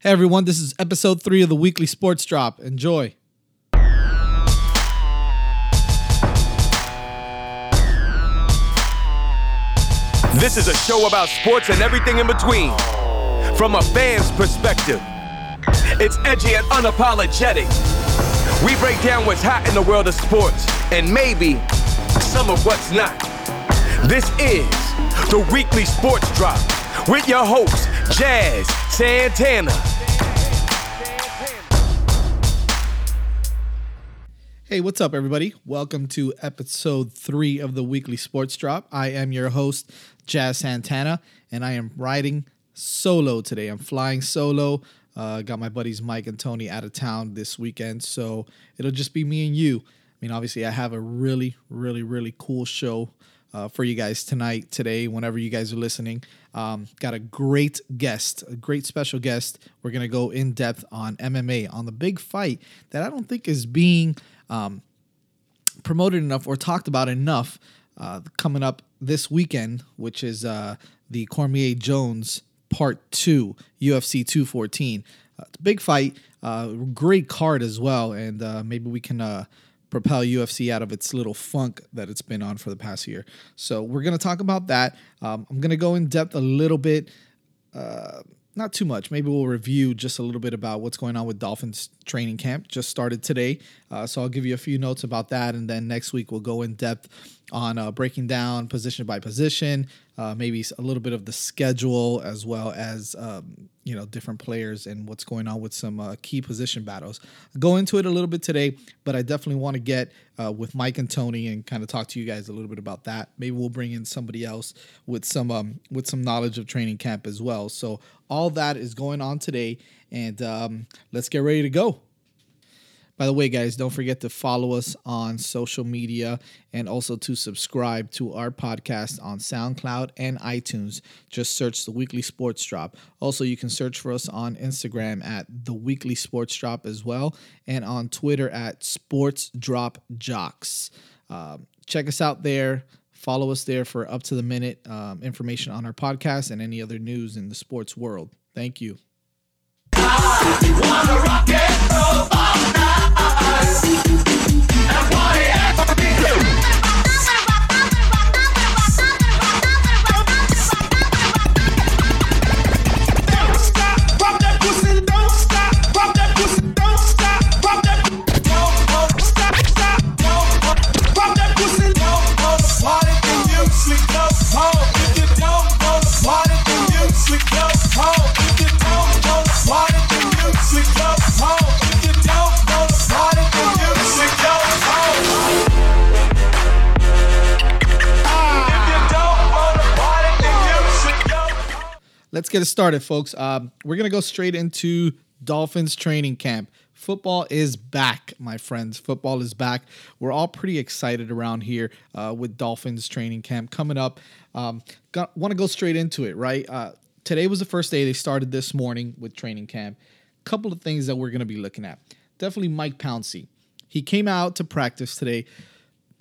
Hey everyone, this is episode three of the weekly sports drop. Enjoy. This is a show about sports and everything in between. From a fan's perspective, it's edgy and unapologetic. We break down what's hot in the world of sports and maybe some of what's not. This is the weekly sports drop with your host, Jazz Santana. Hey, what's up, everybody? Welcome to episode three of the weekly sports drop. I am your host, Jazz Santana, and I am riding solo today. I'm flying solo. Uh, got my buddies Mike and Tony out of town this weekend, so it'll just be me and you. I mean, obviously, I have a really, really, really cool show uh, for you guys tonight, today, whenever you guys are listening. Um, got a great guest, a great special guest. We're going to go in depth on MMA, on the big fight that I don't think is being um, promoted enough or talked about enough uh, coming up this weekend, which is uh, the Cormier Jones Part 2, UFC 214. Uh, big fight, uh, great card as well, and uh, maybe we can uh, propel UFC out of its little funk that it's been on for the past year. So we're going to talk about that. Um, I'm going to go in depth a little bit. Uh, not too much. Maybe we'll review just a little bit about what's going on with Dolphins training camp. Just started today, uh, so I'll give you a few notes about that, and then next week we'll go in depth on uh, breaking down position by position, uh, maybe a little bit of the schedule as well as um, you know different players and what's going on with some uh, key position battles. Go into it a little bit today, but I definitely want to get uh, with Mike and Tony and kind of talk to you guys a little bit about that. Maybe we'll bring in somebody else with some um, with some knowledge of training camp as well. So all that is going on today, and um, let's get ready to go. By the way, guys, don't forget to follow us on social media and also to subscribe to our podcast on SoundCloud and iTunes. Just search the Weekly Sports Drop. Also, you can search for us on Instagram at the Weekly Sports Drop as well, and on Twitter at Sports Drop Jocks. Um, check us out there. Follow us there for up to the minute um, information on our podcast and any other news in the sports world. Thank you. Started, folks. Um, we're gonna go straight into Dolphins training camp. Football is back, my friends. Football is back. We're all pretty excited around here uh, with Dolphins training camp coming up. Um, Want to go straight into it, right? Uh, today was the first day they started this morning with training camp. Couple of things that we're going to be looking at. Definitely Mike Pouncey. He came out to practice today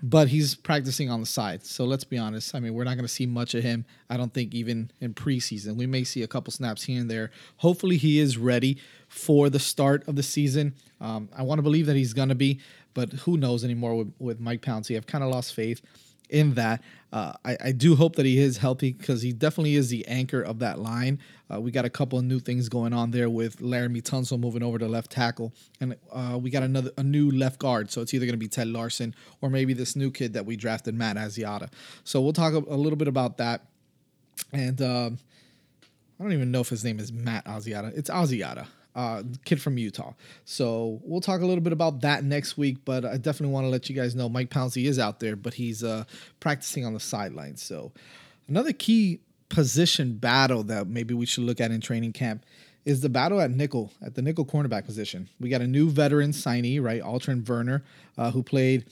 but he's practicing on the side. So let's be honest. I mean, we're not going to see much of him. I don't think even in preseason. We may see a couple snaps here and there. Hopefully, he is ready for the start of the season. Um, I want to believe that he's going to be, but who knows anymore with, with Mike Pouncey. I've kind of lost faith in that. Uh, I, I, do hope that he is healthy because he definitely is the anchor of that line. Uh, we got a couple of new things going on there with Laremy Tunsil moving over to left tackle, and uh, we got another a new left guard. So it's either going to be Ted Larsen or maybe this new kid that we drafted, Matt Asiata. So we'll talk a, a little bit about that. And um, I don't even know if his name is Matt Asiata. It's Asiata uh, kid from Utah. So we'll talk a little bit about that next week. But I definitely want to let you guys know Mike Pouncey is out there, but he's uh, practicing on the sidelines. So another key position battle that maybe we should look at in training camp is the battle at nickel, at the nickel cornerback position. We got a new veteran signee, right, Alterraun Verner, uh, who played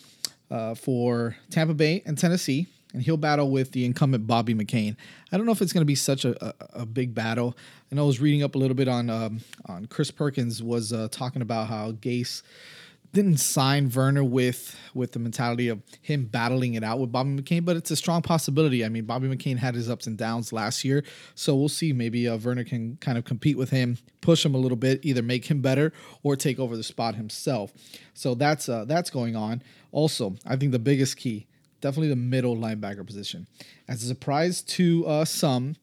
uh, for Tampa Bay and Tennessee and he'll battle with the incumbent Bobby McCain. I don't know if it's going to be such a, a, a, big battle. And I was reading up a little bit on um, on Chris Perkins was uh, talking about how Gase didn't sign Verner with with the mentality of him battling it out with Bobby McCain, but it's a strong possibility. I mean, Bobby McCain had his ups and downs last year, so we'll see. Maybe uh, Verner can kind of compete with him, push him a little bit, either make him better or take over the spot himself. So that's uh, that's going on. Also, I think the biggest key, definitely the middle linebacker position. As a surprise to uh, some,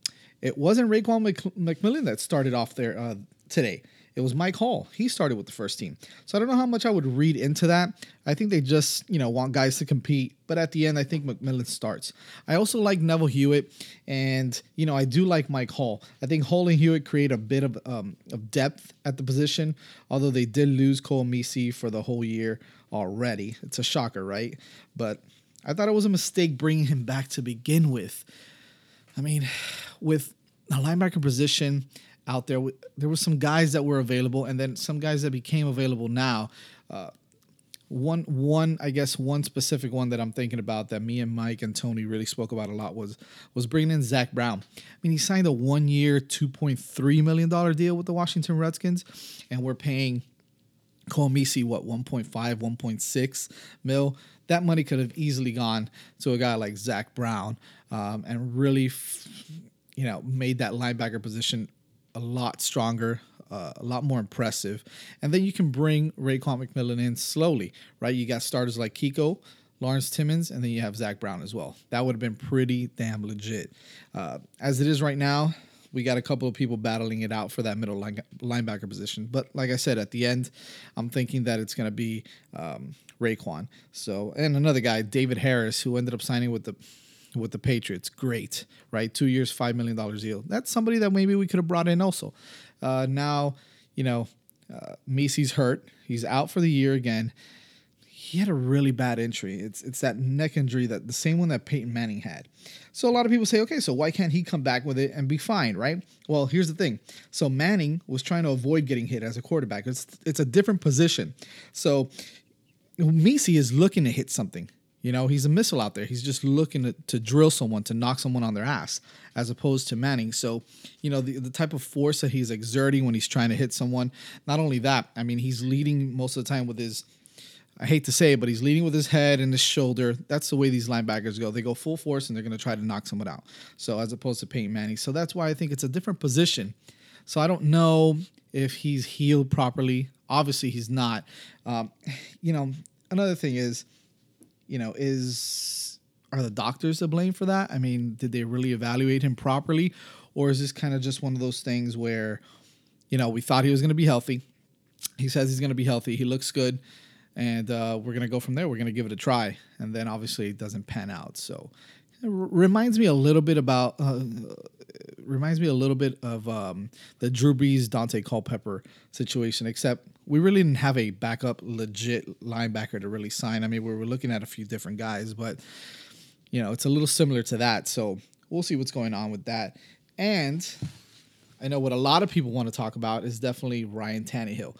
it wasn't Raekwon Mc- McMillan that started off there uh, today. It was Mike Hall. He started with the first team. So I don't know how much I would read into that. I think they just, you know, want guys to compete. But at the end, I think McMillan starts. I also like Neville Hewitt. And, you know, I do like Mike Hall. I think Hall and Hewitt create a bit of, um, of depth at the position, although they did lose Koa Misi for the whole year already. It's a shocker, right? But I thought it was a mistake bringing him back to begin with. I mean, with the linebacker position, out there. There were some guys that were available, and then some guys that became available now. Uh, one, one, I guess one specific one that I'm thinking about that me and Mike and Tony really spoke about a lot was was bringing in Zach Brown. I mean, he signed a one year, two point three million dollar deal with the Washington Redskins, and we're paying Koa Misi what 1.5, 1.6 mil. That money could have easily gone to a guy like Zach Brown, um, and really, f- you know, made that linebacker position a lot stronger, uh, a lot more impressive. And then you can bring Raekwon McMillan in slowly, right? You got starters like Kiko, Lawrence Timmons, and then you have Zach Brown as well. That would have been pretty damn legit. Uh, as it is right now, we got a couple of people battling it out for that middle line, linebacker position. But like I said, at the end, I'm thinking that it's going to be um. So, and another guy, David Harris, who ended up signing with the with the Patriots. Great, right? Two years, $5 million deal. That's somebody that maybe we could have brought in also. Uh, now, you know, uh, hurt. He's out for the year again. He had a really bad injury. It's it's that neck injury that the same one that Peyton Manning had. So a lot of people say, okay, so why can't he come back with it and be fine, right? Well, here's the thing. So Manning was trying to avoid getting hit as a quarterback. It's it's a different position. So Misi is looking to hit something. You know, he's a missile out there. He's just looking to, to, drill someone, to knock someone on their ass, as opposed to Manning. So, you know, the, the type of force that he's exerting when he's trying to hit someone, not only that, I mean, he's leading most of the time with his, I hate to say it, but he's leading with his head and his shoulder. That's the way these linebackers go. They go full force and they're going to try to knock someone out. So, as opposed to Peyton Manning. So, that's why I think it's a different position. So, I don't know if he's healed properly. Obviously, he's not. Um, you know, another thing is, you know, is are the doctors to blame for that? I mean, did they really evaluate him properly, or is this kind of just one of those things where, you know, we thought he was going to be healthy. He says he's going to be healthy. He looks good, and uh, we're going to go from there. We're going to give it a try, and then obviously it doesn't pan out. So, reminds me a little bit about. Uh, reminds me a little bit of um, the Drew Brees Daunte Culpepper situation, except we really didn't have a backup legit linebacker to really sign. I mean, we were looking at a few different guys, but you know, it's a little similar to that. So we'll see what's going on with that. And I know what a lot of people want to talk about is definitely Ryan Tannehill.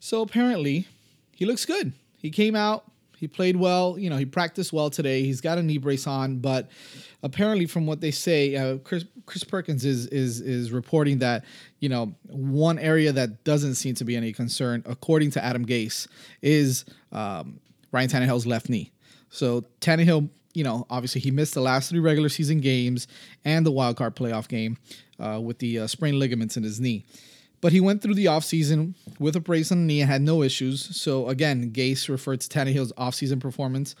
So apparently, he looks good. He came out, he played well. You know, he practiced well today. He's got a knee brace on, but apparently, from what they say, uh, Chris Chris Perkins is is is reporting that you know one area that doesn't seem to be any concern, according to Adam Gase, is um, Ryan Tannehill's left knee. So Tannehill, you know, obviously he missed the last three regular season games and the wild card playoff game uh, with the uh, sprained ligaments in his knee. But he went through the offseason with a brace on the knee and had no issues. So again, Gase referred to Tannehill's offseason performance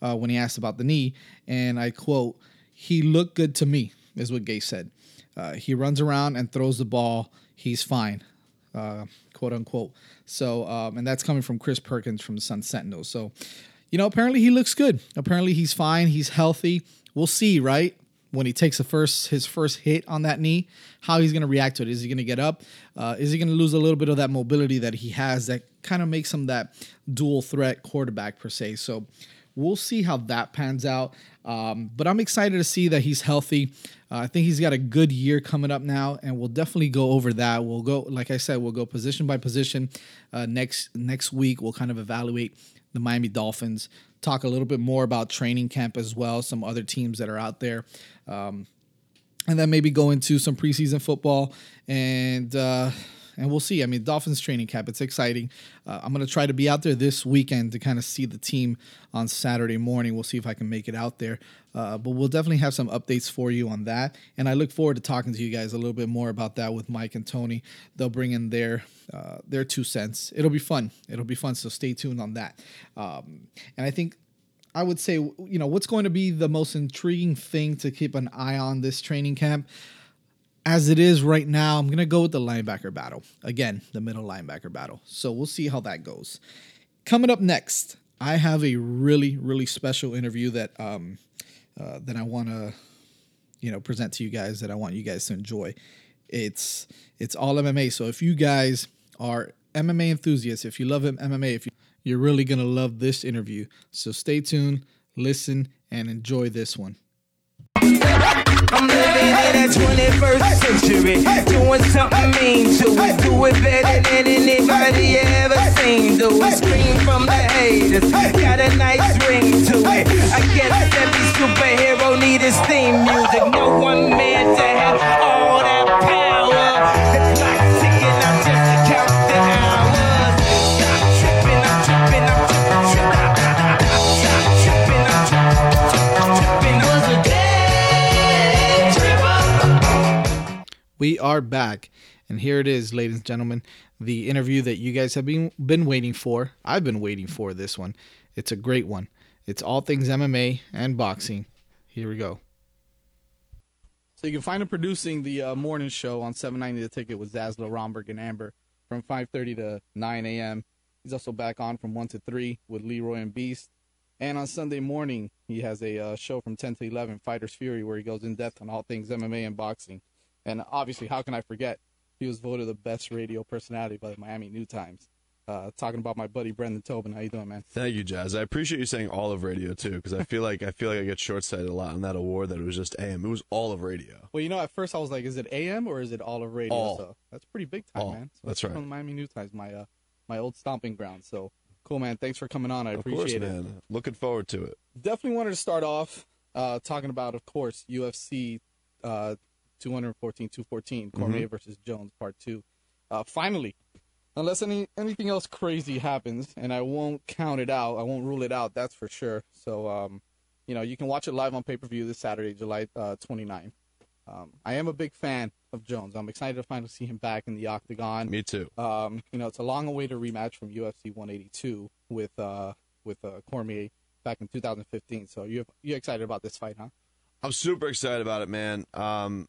uh, when he asked about the knee, and I quote, "He looked good to me," is what Gase said. Uh, he runs around and throws the ball. He's fine, uh, quote unquote. So, um, and that's coming from Chris Perkins from the Sun Sentinel. So, you know, apparently he looks good. Apparently he's fine. He's healthy. We'll see, right? When he takes the first his first hit on that knee, how he's going to react to it. Is he going to get up? Uh, is he going to lose a little bit of that mobility that he has that kind of makes him that dual threat quarterback per se? So we'll see how that pans out. Um, but I'm excited to see that he's healthy. Uh, I think he's got a good year coming up now, and we'll definitely go over that. We'll go, like I said, we'll go position by position uh, next next week. We'll kind of evaluate the Miami Dolphins, talk a little bit more about training camp as well, some other teams that are out there. Um, and then maybe go into some preseason football and uh, and we'll see. I mean, Dolphins training camp, it's exciting. Uh, I'm going to try to be out there this weekend to kind of see the team on Saturday morning. We'll see if I can make it out there. Uh, but we'll definitely have some updates for you on that. And I look forward to talking to you guys a little bit more about that with Mike and Tony. They'll bring in their uh, their two cents. It'll be fun. It'll be fun. So stay tuned on that. Um, and I think I would say, you know, what's going to be the most intriguing thing to keep an eye on this training camp? As it is right now, I'm going to go with the linebacker battle. Again, the middle linebacker battle. So we'll see how that goes. Coming up next, I have a really, really special interview that um, uh, that I want to, you know, present to you guys that I want you guys to enjoy. It's it's all MMA. So if you guys are MMA enthusiasts, if you love MMA, if you you're really to love this interview. So stay tuned, listen, and enjoy this one. I'm living in that 21st century, doing something mean to it. Do it better than anybody ever seen. Do it, scream from the haters, got a nice ring to it. I guess every superhero need his theme music. No one man to have all We are back, and here it is, ladies and gentlemen, the interview that you guys have been been waiting for. I've been waiting for this one. It's a great one. It's all things MMA and boxing. Here we go. So you can find him producing the uh, morning show on 790 The Ticket with Zaslow, Romberg, and Amber from 5:30 to 9 a.m. He's also back on from 1 to 3 with Leroy and Beast. And on Sunday morning, he has a uh, show from 10 to 11, Fighters Fury, where he goes in depth on all things MMA and boxing. And obviously, how can I forget? He was voted the best radio personality by the Miami New Times. Uh, talking about my buddy Brendan Tobin. How you doing, man? Thank you, Jazz. I appreciate you saying all of radio too, because I feel like I feel like I get short sighted a lot on that award that it was just AM. It was all of radio. Well, you know, at first I was like, is it AM or is it all of radio? All. So that's pretty big time, All. man. So That's From right. the Miami New Times, my uh, my old stomping ground. So cool, man. Thanks for coming on. I Of appreciate course, it. man. Looking forward to it. Definitely wanted to start off uh, talking about, of course, UFC uh, 214, 214, Cormier versus Jones, part two. Uh, finally, unless any anything else crazy happens, and I won't count it out, I won't rule it out. That's for sure. So, um, you know, you can watch it live on pay per view this Saturday, July uh, 29th. Um, I am a big fan of Jones. I'm excited to finally see him back in the octagon. Me too. Um, you know, it's a long awaited rematch from UFC 182 with uh, with uh, Cormier back in 2015. So you you excited about this fight, huh? I'm super excited about it, man. Um,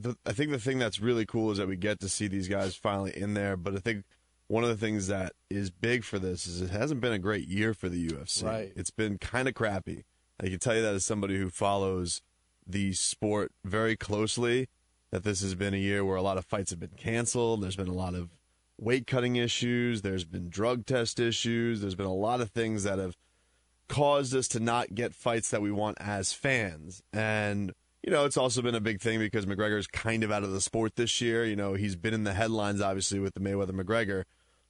the, I think the thing that's really cool is that we get to see these guys finally in there. But I think one of the things that is big for this is it hasn't been a great year for the UFC. Right. It's been kind of crappy. I can tell you that as somebody who follows the sport very closely, that this has been a year where a lot of fights have been canceled. There's been a lot of weight cutting issues. There's been drug test issues. There's been a lot of things that have caused us to not get fights that we want as fans. And, you know, it's also been a big thing because McGregor's kind of out of the sport this year. You know, he's been in the headlines, obviously, with the Mayweather McGregor.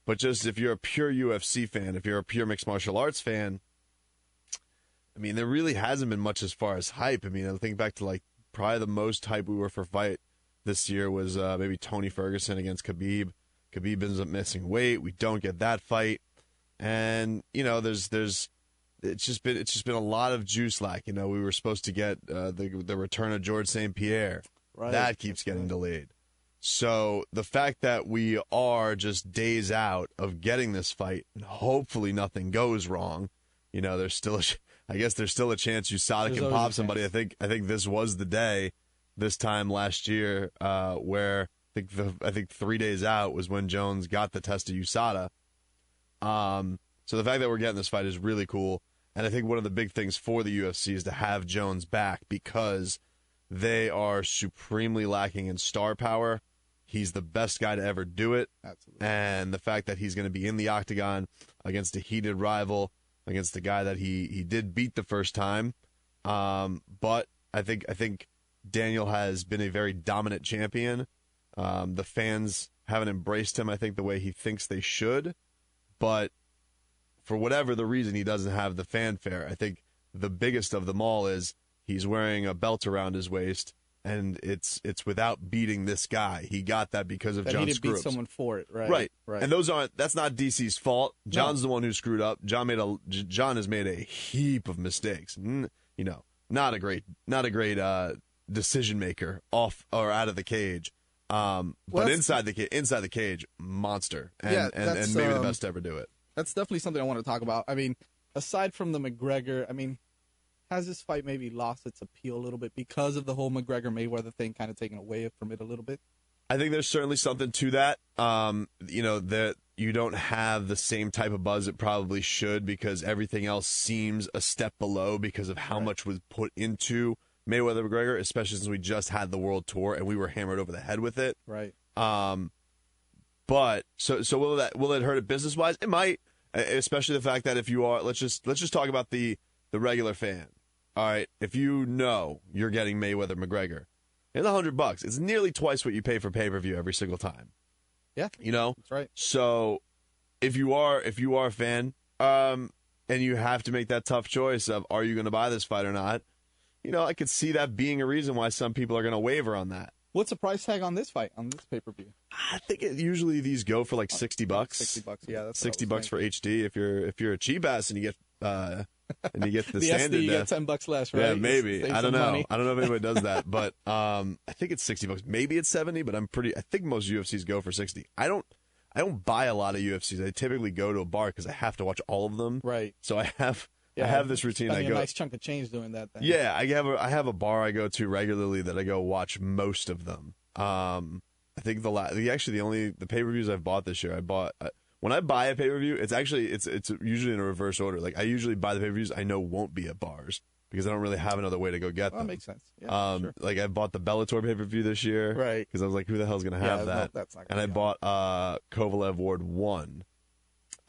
But just if you're a pure UFC fan, if you're a pure mixed martial arts fan, I mean, there really hasn't been much as far as hype. I mean, I think back to like probably the most hype we were for fight this year was uh, maybe Tony Ferguson against Khabib. Khabib ends up missing weight. We don't get that fight, and you know, there's there's it's just been it's just been a lot of juice lack. You know, we were supposed to get uh, the the return of George St. Pierre. Right. That keeps getting delayed. So the fact that we are just days out of getting this fight, and hopefully nothing goes wrong. You know, there's still, a, I guess, there's still a chance USADA can pop somebody. I think, I think this was the day, this time last year, uh, where I think the, I think three days out was when Jones got the test of USADA. Um, so the fact that we're getting this fight is really cool, and I think one of the big things for the UFC is to have Jones back because they are supremely lacking in star power. He's the best guy to ever do it. Absolutely. And the fact that he's going to be in the octagon against a heated rival, against the guy that he he did beat the first time. Um, but I think I think Daniel has been a very dominant champion. Um, the fans haven't embraced him, I think, the way he thinks they should. But for whatever the reason, he doesn't have the fanfare. I think the biggest of them all is he's wearing a belt around his waist and it's it's without beating this guy. He got that because of That John he didn't beat someone for it, right? Right. Right. And those aren't that's not DC's fault. John's the one who screwed up. John made a J- John has made a heap of mistakes. You know, not a great not a great uh decision maker off or out of the cage. Um Well, but inside the inside the cage, monster. And Yeah, and, and maybe the um, best to ever do it. That's definitely something I want to talk about. I mean, aside from the McGregor, I mean, has this fight maybe lost its appeal a little bit because of the whole McGregor Mayweather thing kind of taken away from it a little bit? I think there's certainly something to that. Um, you know, that you don't have the same type of buzz it probably should because everything else seems a step below because of how much was put into Mayweather McGregor, especially since we just had the world tour and we were hammered over the head with it. Right. Um, but so so will that will it hurt it business wise? It might, especially the fact that if you are let's just let's just talk about the the regular fan. All right, if you know you're getting Mayweather McGregor, it's a hundred bucks. It's nearly twice what you pay for pay per view every single time. Yeah. You know, That's right. so if you are if you are a fan, um, and you have to make that tough choice of are you going to buy this fight or not, you know, I could see that being a reason why some people are going to waver on that. What's the price tag on this fight on this pay per view? I think it, usually these go for like sixty bucks. Sixty bucks. Yeah, that's sixty bucks for HD. If you're if you're a cheap ass and you get uh and you get the, The standard SD you get ten bucks less, right? yeah, maybe. I don't know. money. I don't know if anybody does that, but um, I think it's sixty bucks. Maybe it's seventy, but I'm pretty. I think most UFCs go for sixty. I don't. I don't buy a lot of UFCs. I typically go to a bar because I have to watch all of them. Right. So I have. Yeah, I have this routine. I go. a nice chunk of change doing that. Then. Yeah, I have a I have a bar I go to regularly that I go watch most of them. Um, I think the last the actually the only the pay per views I've bought this year I bought uh, when I buy a pay per view it's actually it's it's usually in a reverse order. Like I usually buy the pay per views I know won't be at bars because I don't really have another way to go get Well, them. that makes sense. Yeah, um, sure. like I bought the Bellator pay per view this year, Right. Because I was like, who the hell's gonna Yeah, have no, that? that's not and I bought uh Kovalev Ward one,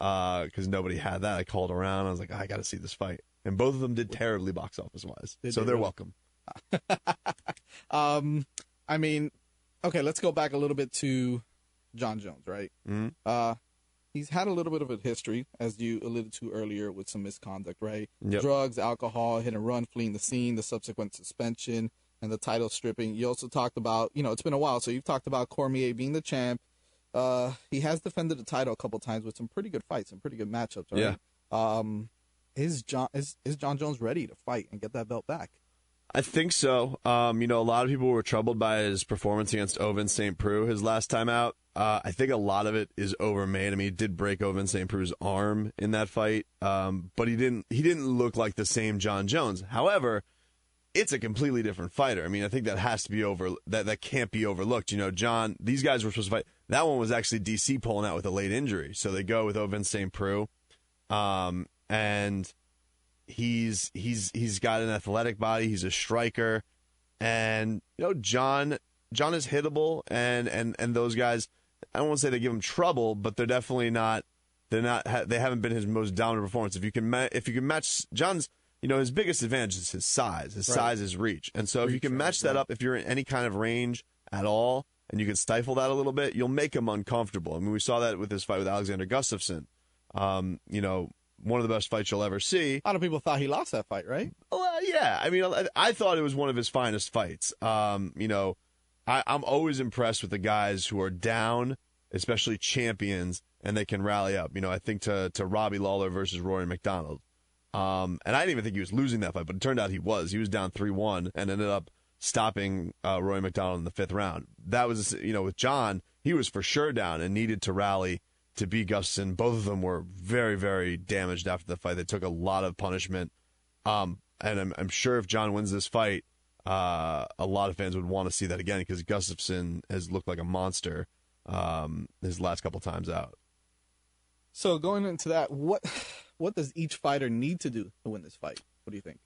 uh, because nobody had that. I called around. I was like, I got to see this fight, and both of them did terribly box office wise. Did So they they're really? welcome. Um, I mean, okay, let's go back a little bit to John Jones, right? Mhm. Uh, he's had a little bit of a history, as you alluded to earlier, with some misconduct, right? Yep. Drugs, alcohol, hit and run, fleeing the scene, the subsequent suspension, and the title stripping. You also talked about, you know, it's been a while, so you've talked about Cormier being the champ. Uh, he has defended the title a couple times with some pretty good fights and pretty good matchups, right? Yeah. Um, is John is is John Jones ready to fight and get that belt back? I think so. Um, you know, a lot of people were troubled by his performance against Ovin St. Preux his last time out. Uh, I think a lot of it is overmade. I mean, he did break Ovin St. Preux's arm in that fight, um, but he didn't. He didn't look like the same John Jones. However, it's a completely different fighter. I mean, I think that has to be over. That that can't be overlooked. You know, John. These guys were supposed to fight. That one was actually DC pulling out with a late injury, so they go with Ovin St. Preux, um, and he's he's he's got an athletic body. He's a striker, and you know John John is hittable, and and and those guys. I don't want to say they give him trouble, but they're definitely not. They're not. ha- They haven't been his most dominant performance. If you can, ma- if you can match John's, you know, his biggest advantage is his size. His Right. size is reach, and so if you Reach, can right, match that right. up, if you're in any kind of range at all, and you can stifle that a little bit, you'll make him uncomfortable. I mean, we saw that with his fight with Alexander Gustafsson. Um, you know, one of the best fights you'll ever see. A lot of people thought he lost that fight, right? Well, yeah. I mean, I, I thought it was one of his finest fights. Um, you know, I, I'm always impressed with the guys who are down, especially champions, and they can rally up. You know, I think to to Robbie Lawler versus Rory MacDonald. Um, and I didn't even think he was losing that fight, but it turned out he was. He was down three one and ended up stopping uh, Roy MacDonald in the fifth round. That was, you know, with John, he was for sure down and needed to rally to beat Gustafsson. Both of them were very, very damaged after the fight. They took a lot of punishment. Um, and I'm, I'm sure if John wins this fight, uh, a lot of fans would want to see that again because Gustafsson has looked like a monster um, his last couple times out. So going into that, what what does each fighter need to do to win this fight? What do you think?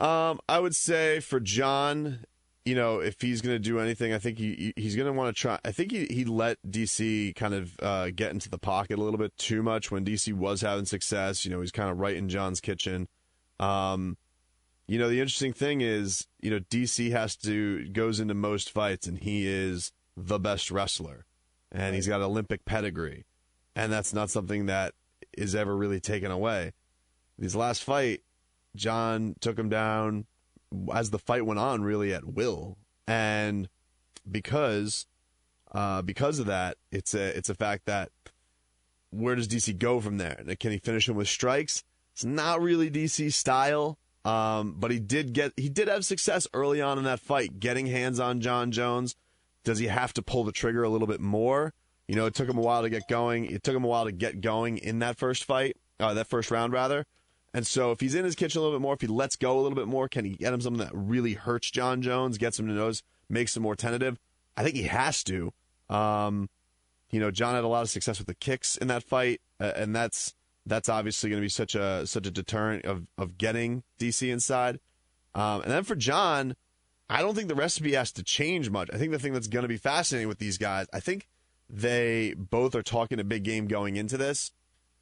Um, I would say for John, you know, if he's going to do anything, I think he he's going to want to try. I think he he let DC kind of uh, get into the pocket a little bit too much when DC was having success. You know, he's kind of right in John's kitchen. Um, you know, the interesting thing is, you know, DC has to goes into most fights and he is the best wrestler, and he's got Olympic pedigree, and that's not something that is ever really taken away. His last fight, John took him down as the fight went on, really at will. and because uh, because of that, it's a it's a fact that where does DC go from there? Can he finish him with strikes? It's not really DC style, um, but he did get he did have success early on in that fight, getting hands on John Jones. Does he have to pull the trigger a little bit more? You know, it took him a while to get going. It took him a while to get going in that first fight, uh, that first round rather. And so, if he's in his kitchen a little bit more, if he lets go a little bit more, can he get him something that really hurts John Jones, gets him to nose, makes him more tentative? I think he has to. Um, you know, John had a lot of success with the kicks in that fight, uh, and that's that's obviously going to be such a such a deterrent of of getting DC inside. Um, and then for John, I don't think the recipe has to change much. I think the thing that's going to be fascinating with these guys, I think they both are talking a big game going into this.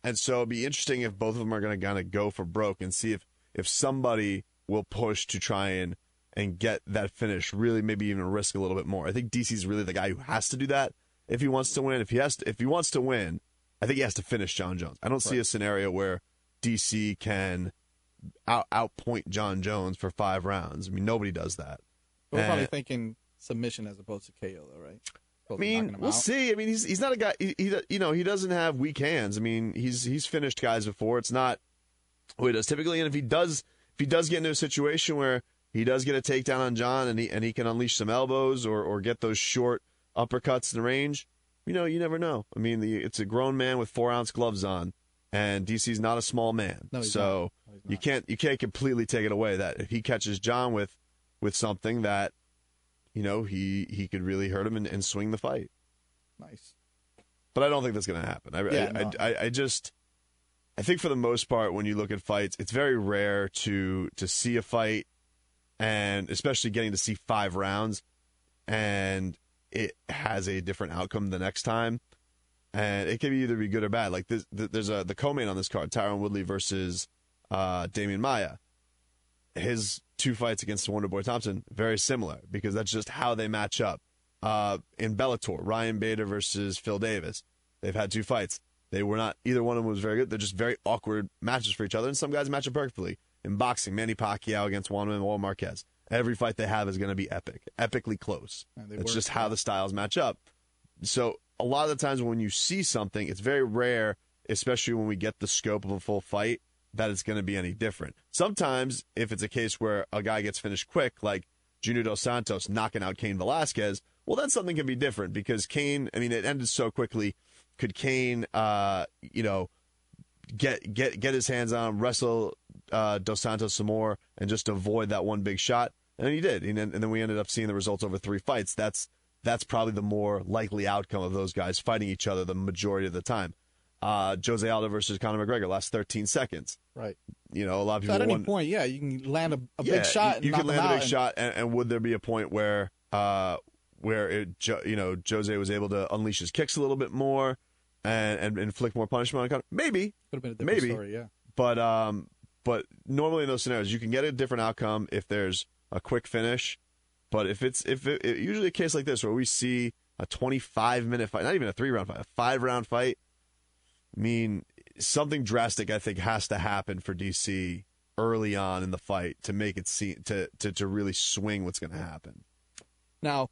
And so it'd be interesting if both of them are going to kind of go for broke and see if if somebody will push to try and and get that finish. Really, maybe even risk a little bit more. I think DC's really the guy who has to do that if he wants to win. If he has to, if he wants to win, I think he has to finish John Jones. I don't right. see a scenario where DC can out outpoint John Jones for five rounds. I mean, nobody does that. We're and, probably thinking submission as opposed to KO, though, right? I mean, we'll see. I mean, he's he's not a guy. He, he, you know he doesn't have weak hands. I mean, he's he's finished guys before. It's not what he does typically. And if he does if he does get into a situation where he does get a takedown on John and he and he can unleash some elbows or or get those short uppercuts in the range, you know, you never know. I mean, the, it's a grown man with four ounce gloves on, and DC's not a small man, no, so no, you can't you can't completely take it away that if he catches John with with something that you know, he he could really hurt him and, and swing the fight. Nice. But I don't think that's going to happen. I, yeah, I, no. I, I, just, I think for the most part, when you look at fights, it's very rare to to see a fight, and especially getting to see five rounds, and it has a different outcome the next time, and it can either be good or bad. Like this, there's a the co-main on this card, Tyron Woodley versus uh, Demian Maia. His two fights against Wonder Boy Thompson very similar because that's just how they match up. Uh, in Bellator, Ryan Bader versus Phil Davis. They've had two fights. They were not either one of them was very good. They're just very awkward matches for each other, and some guys match up perfectly. In boxing, Manny Pacquiao against Juan Manuel Marquez. Every fight they have is going to be epic, epically close. It's just how the styles match up. So a lot of the times when you see something, it's very rare, especially when we get the scope of a full fight, that it's going to be any different. Sometimes, if it's a case where a guy gets finished quick, like Junior Dos Santos knocking out Cain Velasquez, well, then something can be different because Cain, I mean, it ended so quickly. Could Cain, uh, you know, get get get his hands on wrestle uh, Dos Santos some more and just avoid that one big shot? And he did, and then, and then we ended up seeing the results over three fights. That's that's probably the more likely outcome of those guys fighting each other the majority of the time uh, Jose Aldo versus Conor McGregor last 13 seconds. Right. You know, a lot of people. So at any want, point, yeah, you can land a, a yeah, big shot. You, you can land a big and, shot, and, and, would there be a point where, uh, where it, you know, Jose was able to unleash his kicks a little bit more, and, and inflict more punishment on Conor? Maybe. Could have been a different maybe. story, yeah. But um, but normally in those scenarios, you can get a different outcome if there's a quick finish. But if it's if it, it, usually a case like this where we see a 25 minute fight, not even a three round fight, a five round fight I mean, something drastic I think has to happen for DC early on in the fight to make it see to to, to really swing what's going to happen. Now,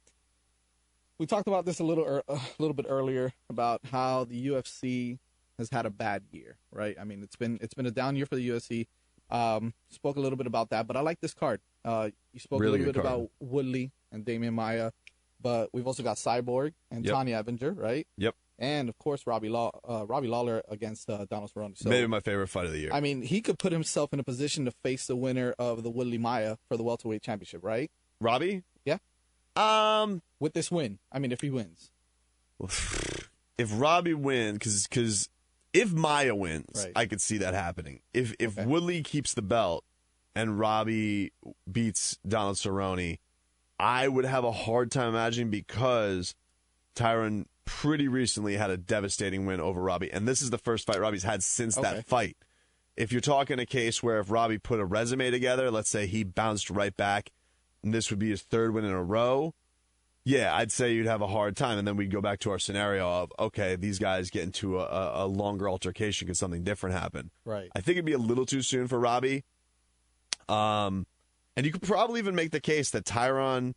we talked about this a little er, a little bit earlier about how the UFC has had a bad year, right? I mean, it's been it's been a down year for the UFC. Um, spoke a little bit about that, but I like this card. Uh, you spoke really a little bit card. about Woodley and Demian Maia, but we've also got Cyborg and yep. Tonya Evinger, right? Yep and of course Robbie Law, uh, Robbie Lawler against uh, Donald Cerrone. So, Maybe my favorite fight of the year. I mean, he could put himself in a position to face the winner of the Woodley Maia for the welterweight championship, right? Robbie? Yeah. Um, with this win, I mean, if he wins, if Robbie wins, because because if Maia wins, right. I could see that happening. If if okay. Woodley keeps the belt and Robbie beats Donald Cerrone, I would have a hard time imagining because Tyron pretty recently had a devastating win over Robbie, and this is the first fight Robbie's had since okay. that fight. If you're talking a case where if Robbie put a resume together, let's say he bounced right back, and this would be his third win in a row, yeah, I'd say you'd have a hard time. And then we'd go back to our scenario of, okay, these guys get into a, a longer altercation. Could something different happen? Right. I think it'd be a little too soon for Robbie. Um, and you could probably even make the case that Tyron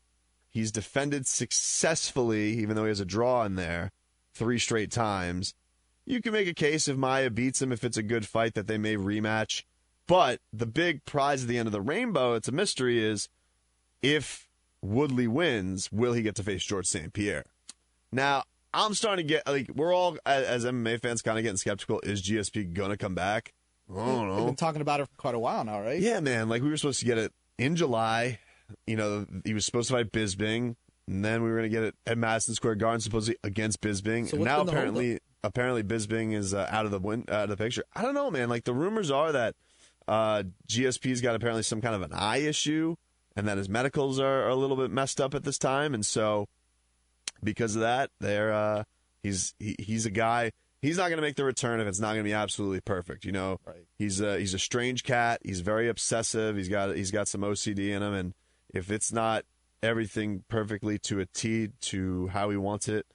He's defended successfully, even though he has a draw in there, three straight times. You can make a case if Maia beats him, if it's a good fight, that they may rematch. But the big prize at the end of the rainbow, it's a mystery, is if Woodley wins, will he get to face George St. Pierre? Now, I'm starting to get like we're all as, MMA fans kind of getting skeptical. Is GSP gonna come back? I don't know. We've been talking about it for quite a while now, right? Yeah, man. Like we were supposed to get it in July. You know, he was supposed to fight Bisping, and then we were going to get it at Madison Square Garden, supposedly against Bisping. So and now apparently, apparently Bisping is uh, out of the win- out of the picture. I don't know, man. Like the rumors are that uh, GSP's got apparently some kind of an eye issue, and that his medicals are, are a little bit messed up at this time, and so because of that, they're uh, he's he, he's a guy. He's not going to make the return if it's not going to be absolutely perfect. You know, Right. he's a he's a strange cat. He's very obsessive. He's got he's got some OCD in him, and if it's not everything perfectly to a T to how he wants it,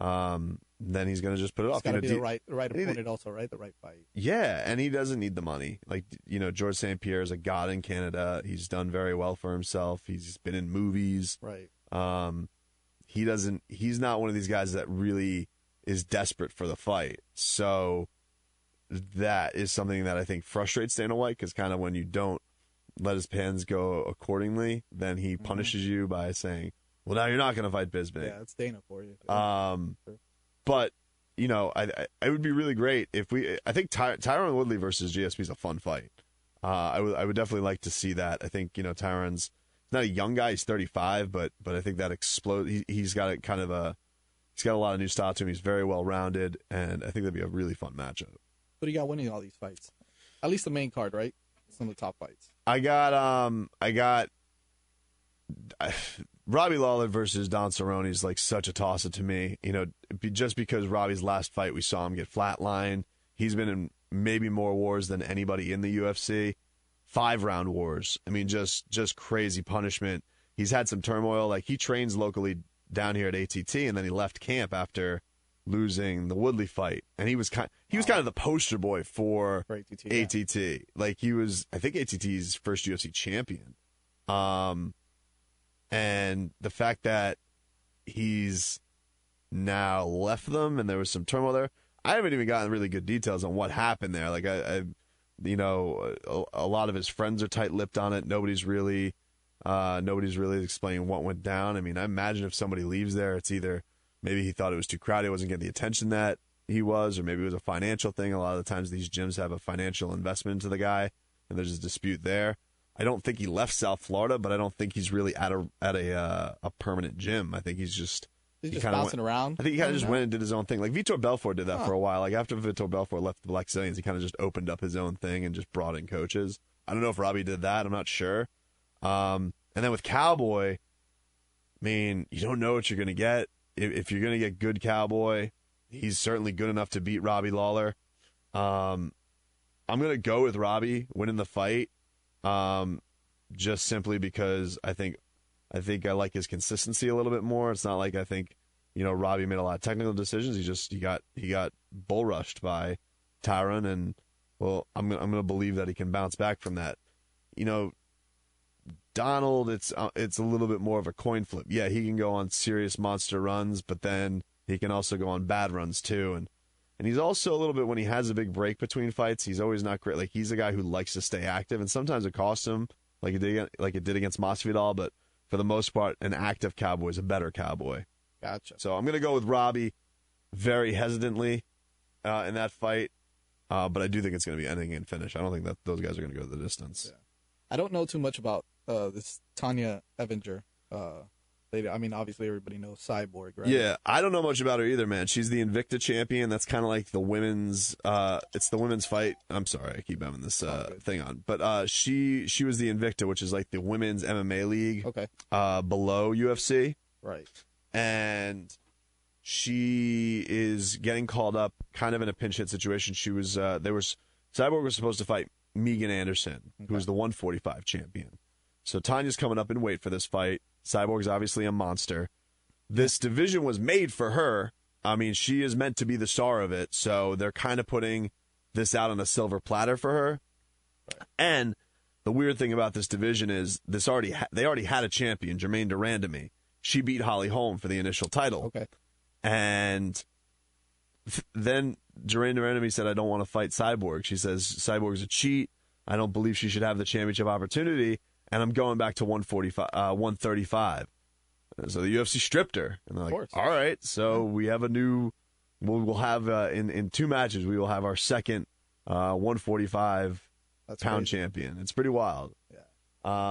um, then he's going to just put it It's off. got You to know, be the right, right opponent, also, right? The right fight. yeah, and he doesn't need the money. Like you know, George St. Pierre is a god in Canada. He's done very well for himself. He's been in movies. Right. Um, he doesn't. He's not one of these guys that really is desperate for the fight. So that is something that I think frustrates Dana White because kind of when you don't let his pens go accordingly, then he punishes you by saying, "Well, now you're not going to fight Bisbee." Yeah, it's Dana for you. Um, Sure. but you know, I, I it would be really great if we. I think Ty, Tyron Woodley versus GSP is a fun fight. Uh, I would I would definitely like to see that. I think you know Tyron's not a young guy; he's 35, but but I think that explode. He, he's got a kind of a he's got a lot of new style to him. He's very well rounded, and I think that'd be a really fun matchup. But he got winning all these fights? At least the main card, right? Some of the top fights. I got um I got Robbie Lawler versus Don Cerrone is like such a toss up to me. You know, just because Robbie's last fight we saw him get flatlined. He's been in maybe more wars than anybody in the UFC. Five round wars. I mean, just just crazy punishment. He's had some turmoil. Like he trains locally down here at ATT, and then he left camp after losing the Woodley fight, and he was kind he was kind of the poster boy for For ATT, yeah. Like he was, I think ATT's first UFC champion. Um, and the fact that he's now left them, and there was some turmoil there. I haven't even gotten really good details on what happened there. Like I, I you know, a, a lot of his friends are tight-lipped on it. Nobody's really, uh, nobody's really explaining what went down. I mean, I imagine if somebody leaves there, it's either maybe he thought it was too crowded, wasn't getting the attention that he was, or maybe it was a financial thing. A lot of the times, these gyms have a financial investment into the guy, and there's a dispute there. I don't think he left South Florida, but I don't think he's really at a at a uh, a permanent gym. I think he's just He's he just bouncing went- around. I think he kind of just went and did his own thing. Like Vitor Belfort did that Huh. for a while. Like after Vitor Belfort left the Blackzilians, he kind of just opened up his own thing and just brought in coaches. I don't know if Robbie did that. I'm not sure. Um, and then with Cowboy, I mean, you don't know what you're going to get. If, you're going to get good Cowboy, he's certainly good enough to beat Robbie Lawler. Um, I'm going to go with Robbie winning the fight, um, just simply because I think I think I like his consistency a little bit more. It's not like I think you know Robbie made a lot of technical decisions. He just he got he got bull rushed by Tyron, and well, I'm I'm going to believe that he can bounce back from that. You know, Donald, it's uh, it's a little bit more of a coin flip. Yeah, he can go on serious monster runs, but then he can also go on bad runs too. And and he's also a little bit when he has a big break between fights, he's always not great. Like he's a guy who likes to stay active, and sometimes it costs him, like it did like it did against Masvidal. But for the most part, an active cowboy is a better cowboy. Gotcha. So I'm gonna go with Robbie, very hesitantly, uh, in that fight. Uh, but I do think it's going to be ending in finish. I don't think that those guys are going to go the distance. I don't know too much about uh, this Tonya Evinger. Uh, lady. I mean, obviously everybody knows Cyborg, right? Yeah, I don't know much about her either, man. She's the Invicta champion. That's kind of like the women's. Uh, it's the women's fight. I'm sorry, I keep having this uh, good. thing on, but uh, she she was the Invicta, which is like the women's MMA league Okay. uh, below UFC, Right. and she is getting called up, kind of in a pinch hit situation. She was uh, there was Cyborg was supposed to fight Megan Anderson, who was the 145 champion. So Tonya's coming up in weight for this fight. Cyborg's obviously a monster. This division was made for her. I mean, she is meant to be the star of it. So they're kind of putting this out on a silver platter for her. And the weird thing about this division is this already ha- they already had a champion, Germaine de Randamie. she beat Holly Holm for the initial title. Okay. And th- then de Randamie said, I don't want to fight Cyborg. She says, Cyborg's a cheat. I don't believe she should have the championship opportunity. And I'm going back to 145, uh, 135. So the UFC stripped her. And they're like, course. all right, so we have a new, we'll, we'll have, uh, in, in two matches, we will have our second uh, 145 That's pound crazy. champion. It's pretty wild. Yeah.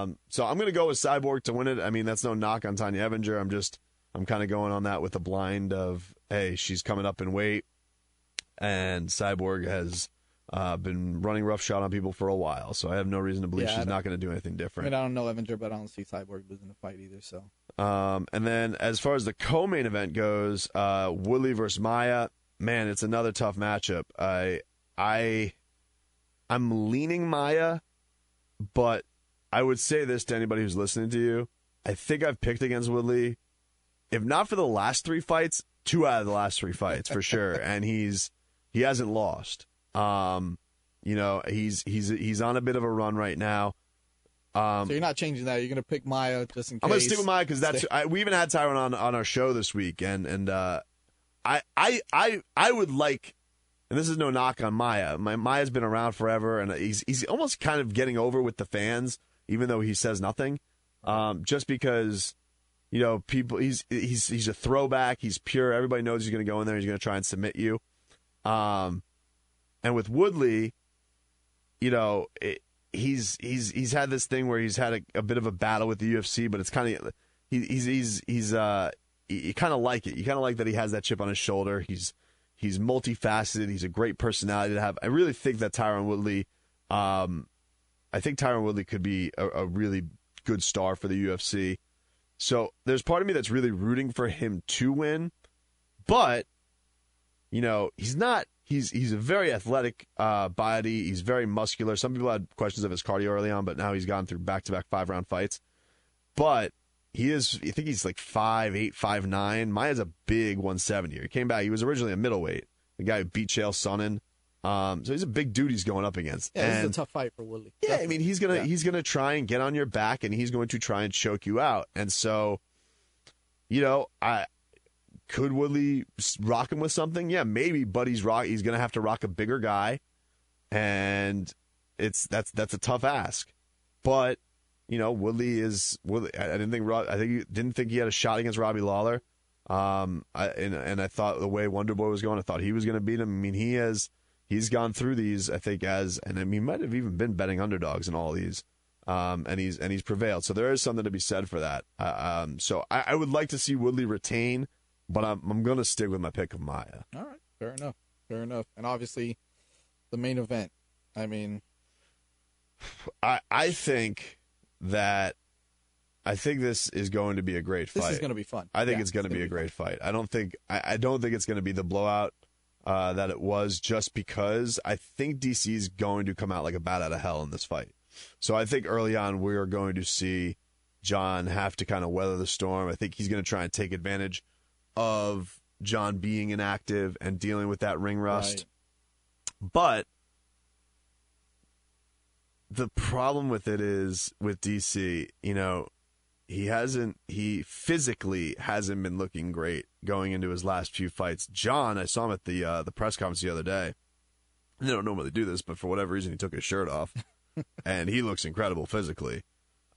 Um, so I'm going to go with Cyborg to win it. I mean, that's no knock on Tonya Evinger. I'm just, I'm kind of going on that with the blind of, hey, she's coming up in weight, and Cyborg has uh, been running roughshod on people for a while. So I have no reason to believe Yeah, she's don't- going to do anything different. I mean, I don't know Evinger, but I don't see Cyborg losing the fight either. So Um, and then as far as the co-main event goes, uh, Woodley versus Maia, man, it's another tough matchup. I, I, I'm leaning Maia, but I would say this to anybody who's listening to you. I think I've picked against Woodley, if not for the last three fights, two out of the last three fights for sure. and he's he hasn't lost. Um, you know, he's he's he's on a bit of a run right now. Um, so you're not changing that. You're gonna pick Maia just in case. I'm gonna stick with Maia because that's I, we even had Tyron on on our show this week, and and uh, I I I I would like, and this is no knock on Maia. My Maia's been around forever, and he's he's almost kind of getting over with the fans, even though he says nothing, um, just because. You know, people. He's he's he's a throwback. He's pure. Everybody knows he's going to go in there. He's going to try and submit you. Um, and with Woodley, you know, it, he's he's he's had this thing where he's had a, a bit of a battle with the UFC, but it's kind of he, he's he's he's uh you, kind of like it. You kind of like that he has that chip on his shoulder. He's he's multifaceted. He's a great personality to have. I really think that Tyron Woodley, um, I think Tyron Woodley could be a, a really good star for the UFC. So there's part of me that's really rooting for him to win, but you know he's not. He's he's a very athletic uh, body. He's very muscular. Some people had questions of his cardio early on, but now he's gone through back to back five round fights. But he is. I think he's like five eight, five nine. Maia's a big 170. He came back. He was originally a middleweight. The guy who beat Chael Sonnen. Um, so he's a big dude he's going up against. Yeah, this is a tough fight for Woodley. yeah, I mean he's gonna Yeah. he's gonna try and get on your back and he's going to try and choke you out. And so, you know, I could Woodley rock him with something? Yeah, maybe. But he's rock. He's gonna have to rock a bigger guy, and it's that's that's a tough ask. But you know, Woodley is Woodley. I, didn't think I think didn't think he had a shot against Robbie Lawler. Um, I, and and I thought the way Wonder Boy was going, I thought he was to beat him. I mean, he has he's gone through these. I think as and I mean, he might have even been betting underdogs in all these. Um, and he's and he's prevailed. So there is something to be said for that. Uh, um, so I, I would like to see Woodley retain, but I'm I'm going to stick with my pick of Maia. All right, fair enough, fair enough. And obviously, the main event. I mean, I I think that I think this is going to be a great fight. this is going to be fun. I think Yeah, it's going to be a fun. great fight. I don't think I, I don't think it's going to be the blowout uh, that it was just because I think DC is going to come out like a bat out of hell in this fight. So I think early on we are going to see John have to kind of weather the storm. I think he's going to try and take advantage of John being inactive and dealing with that ring rust. But the problem with it is with DC, you know, he hasn't he physically hasn't been looking great going into his last few fights. John, I saw him at the uh, the press conference the other day. They don't normally do this, but for whatever reason, he took his shirt off, and he looks incredible physically.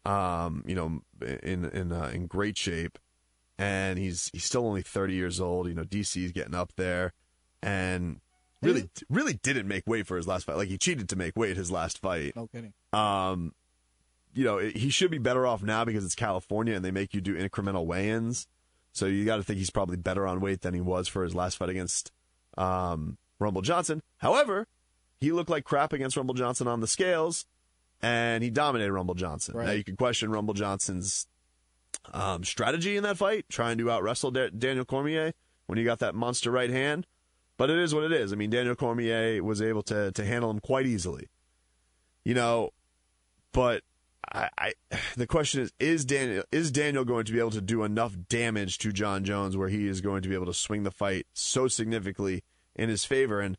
Um, you know, in in uh, in great shape, and he's he's still only thirty years old. You know, DC's getting up there, and really really didn't make weight for his last fight. Like he cheated to make weight his last fight. No kidding. Um, you know, it- he should be better off now because it's California and they make you do incremental weigh-ins. So you got to think he's probably better on weight than he was for his last fight against um, Rumble Johnson. However, he looked like crap against Rumble Johnson on the scales, and he dominated Rumble Johnson. Now you can question Rumble Johnson's um, strategy in that fight, trying to out wrestle da- Daniel Cormier when he got that monster right hand. But it is what it is. I mean, Daniel Cormier was able to to handle him quite easily. You know, but I, I the question is is Daniel is Daniel going to be able to do enough damage to John Jones where he is going to be able to swing the fight so significantly in his favor? And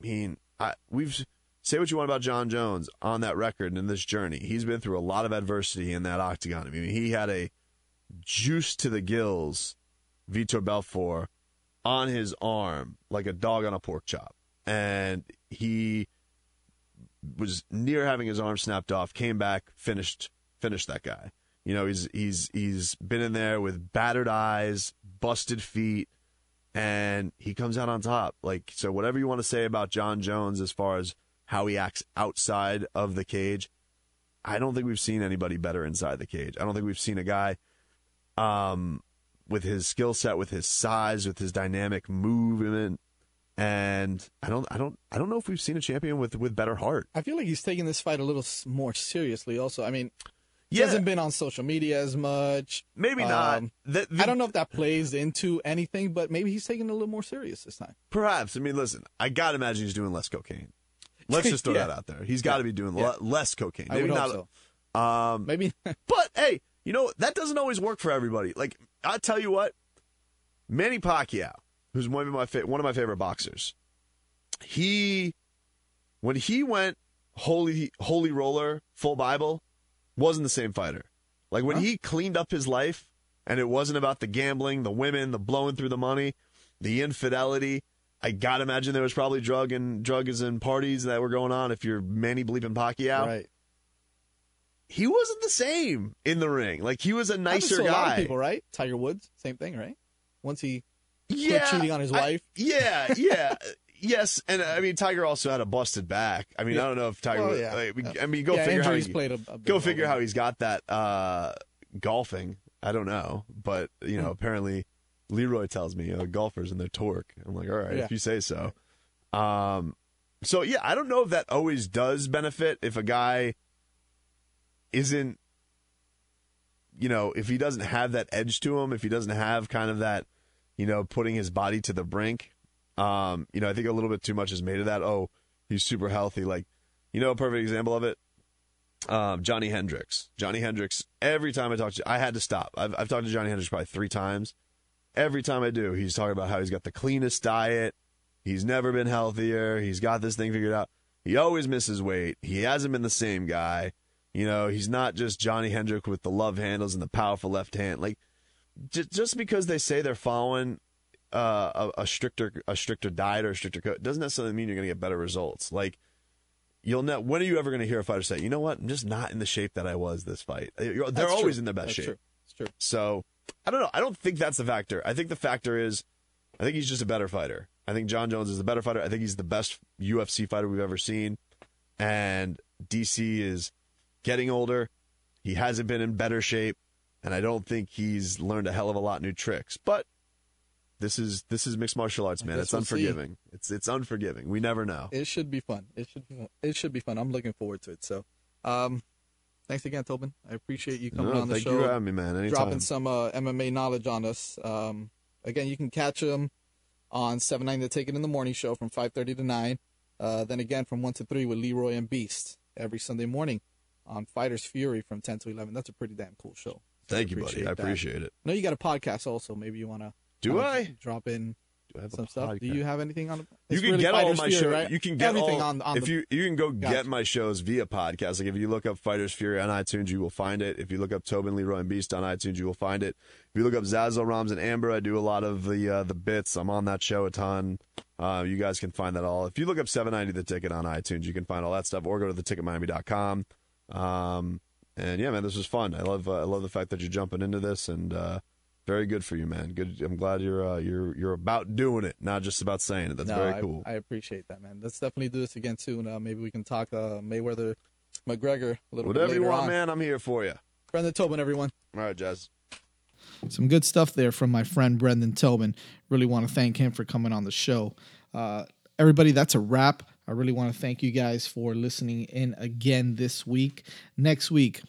I mean, I, we've say what you want about John Jones on that record and in this journey. He's been through a lot of adversity in that octagon. I mean, he had a juiced to the gills Vitor Belfort on his arm like a dog on a pork chop. And he was near having his arm snapped off, came back, finished finished that guy. You know, he's he's he's been in there with battered eyes, busted feet, and he comes out on top. Like so whatever you want to say about John Jones as far as how he acts outside of the cage, I don't think we've seen anybody better inside the cage. I don't think we've seen a guy um with his skill set, with his size, with his dynamic movement, and I don't, I don't, I don't know if we've seen a champion with with better heart. I feel like he's taking this fight a little more seriously. Also, I mean, he Yeah. hasn't been on social media as much. Maybe not. Um, The- the- I don't know if that plays into anything, but maybe he's taking it a little more serious this time. Perhaps. I mean, listen, I gotta imagine he's doing less cocaine. Let's just throw Yeah. that out there. He's got to be doing Yeah. le- less cocaine. Maybe not. so. Um, Maybe But hey, you know that doesn't always work for everybody. Like I tell you what, Manny Pacquiao, who's one of my fa- one of my favorite boxers, he when he went holy holy roller full Bible, wasn't the same fighter. Like when he cleaned up his life, and it wasn't about the gambling, the women, the blowing through the money, the infidelity. I gotta imagine there was probably drug and drugs and parties that were going on. If you're Manny bleeping Pacquiao, right. He wasn't the same in the ring. Like he was a nicer a guy. lot of people, right? Tiger Woods, same thing, right? Once he yeah, cheating on his I- wife. yeah, yeah, yes. And I mean, Tiger also had a busted back. I mean, Yeah. I don't know if Tiger. Well, yeah. I mean, I mean, go yeah, figure how he, played a, a go figure how he's got that uh, golfing. I don't know, but you Hmm. know, apparently Leroy tells me uh, golfers and their torque. I'm like, all right, if you say so. Um, so yeah, I don't know if that always does benefit if a guy isn't, you know, if he doesn't have that edge to him, if he doesn't have kind of that, you know, putting his body to the brink. Um, you know, I think a little bit too much is made of that. Oh, he's super healthy. Like, you know, a perfect example of it. Um, Johnny Hendricks. Johnny Hendricks. Every time I talk to, I had to stop. I've, I've talked to Johnny Hendricks probably three times. Every time I do, he's talking about how he's got the cleanest diet. He's never been healthier. He's got this thing figured out. He always misses weight. He hasn't been the same guy. You know, he's not just Johnny Hendrick with the love handles and the powerful left hand. Like, j- just because they say they're following uh, a, a stricter a stricter diet or a stricter code doesn't necessarily mean you're going to get better results. Like, you'll know when are you ever going to hear a fighter say, "You know what? I'm just not in the shape that I was this fight." You're- They're always in their best That's shape. True. It's true. So I don't know. I don't think that's the factor. I think the factor is, I think he's just a better fighter. I think John Jones is the better fighter. I think he's the best UFC fighter we've ever seen. And DC is getting older. He hasn't been in better shape, and I don't think he's learned a hell of a lot new tricks. But this is this is mixed martial arts, man. It's we'll see. unforgiving. It's it's unforgiving. We never know. It should be fun. It should be. Fun. It should be fun. I'm looking forward to it. So, um, thanks again, Tobin. I appreciate you coming No, on the thank show. you for having me, man. Anytime. dropping some uh, MMA knowledge on us. Um, again, you can catch him on 7 9 The Ticket in the morning show from 5.30 to 9. Uh, then again from 1 to 3 with Leroy and Beast every Sunday morning on Fighters Fury from 10 to 11. That's a pretty damn cool show. So Thank you, buddy. I that. appreciate it. Know you got a podcast also. Maybe you want to Do I? drop in Do I have some stuff? Do you have anything on? You can really get all my shows. right? You can get everything all, on on if the you you can go Gotcha. get my shows via podcast. Like if you look up Fighters Fury on iTunes, you will find it. If you look up Tobin Leroy and Beast on iTunes, you will find it. If you look up Zazzle Rams and Amber, I do a lot of the uh, the bits. I'm on that show a ton. Uh, you guys can find that all. If you look up 790 the ticket on iTunes, you can find all that stuff, or go to theticketmiami.com. Um, and yeah, man, this was fun. I love uh, I love the fact that you're jumping into this and. Uh, very good for you, man. Good. I'm glad you're uh, you're you're about doing it, not just about saying it. That's no, very I, cool. I appreciate that, man. Let's definitely do this again soon. Uh, maybe we can talk uh, Mayweather, McGregor a little Whatever bit you later want, on. man. I'm here for you. Brendan Tobin, everyone. All right, Jazz. Some good stuff there from my friend Brendan Tobin. Really want to thank him for coming on the show. Uh, everybody, that's a wrap. I really want to thank you guys for listening in again this week. Next week,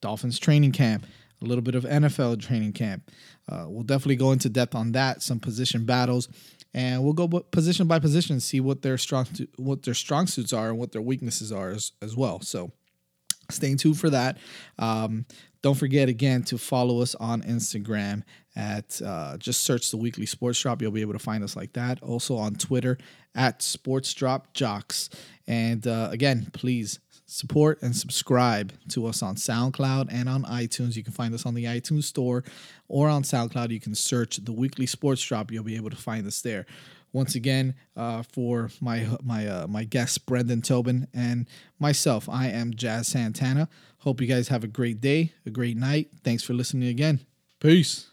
Dolphins training camp, a little bit of NFL training camp. Uh, we'll definitely go into depth on that, some position battles, and we'll go position by position, see what their strong what their strong suits are and what their weaknesses are as, as well. So stay tuned for that. Um, don't forget again to follow us on Instagram at uh, just search the weekly sports drop. You'll be able to find us like that. Also on Twitter at sports drop jocks. And uh, again, please support and subscribe to us on SoundCloud and on iTunes. You can find us on the iTunes store or on SoundCloud. You can search the weekly sports drop. You'll be able to find us there. Once again, uh, for my my uh, my guest Brendan Tobin and myself, I am Jazz Santana. Hope you guys have a great day, a great night. Thanks for listening again. Peace.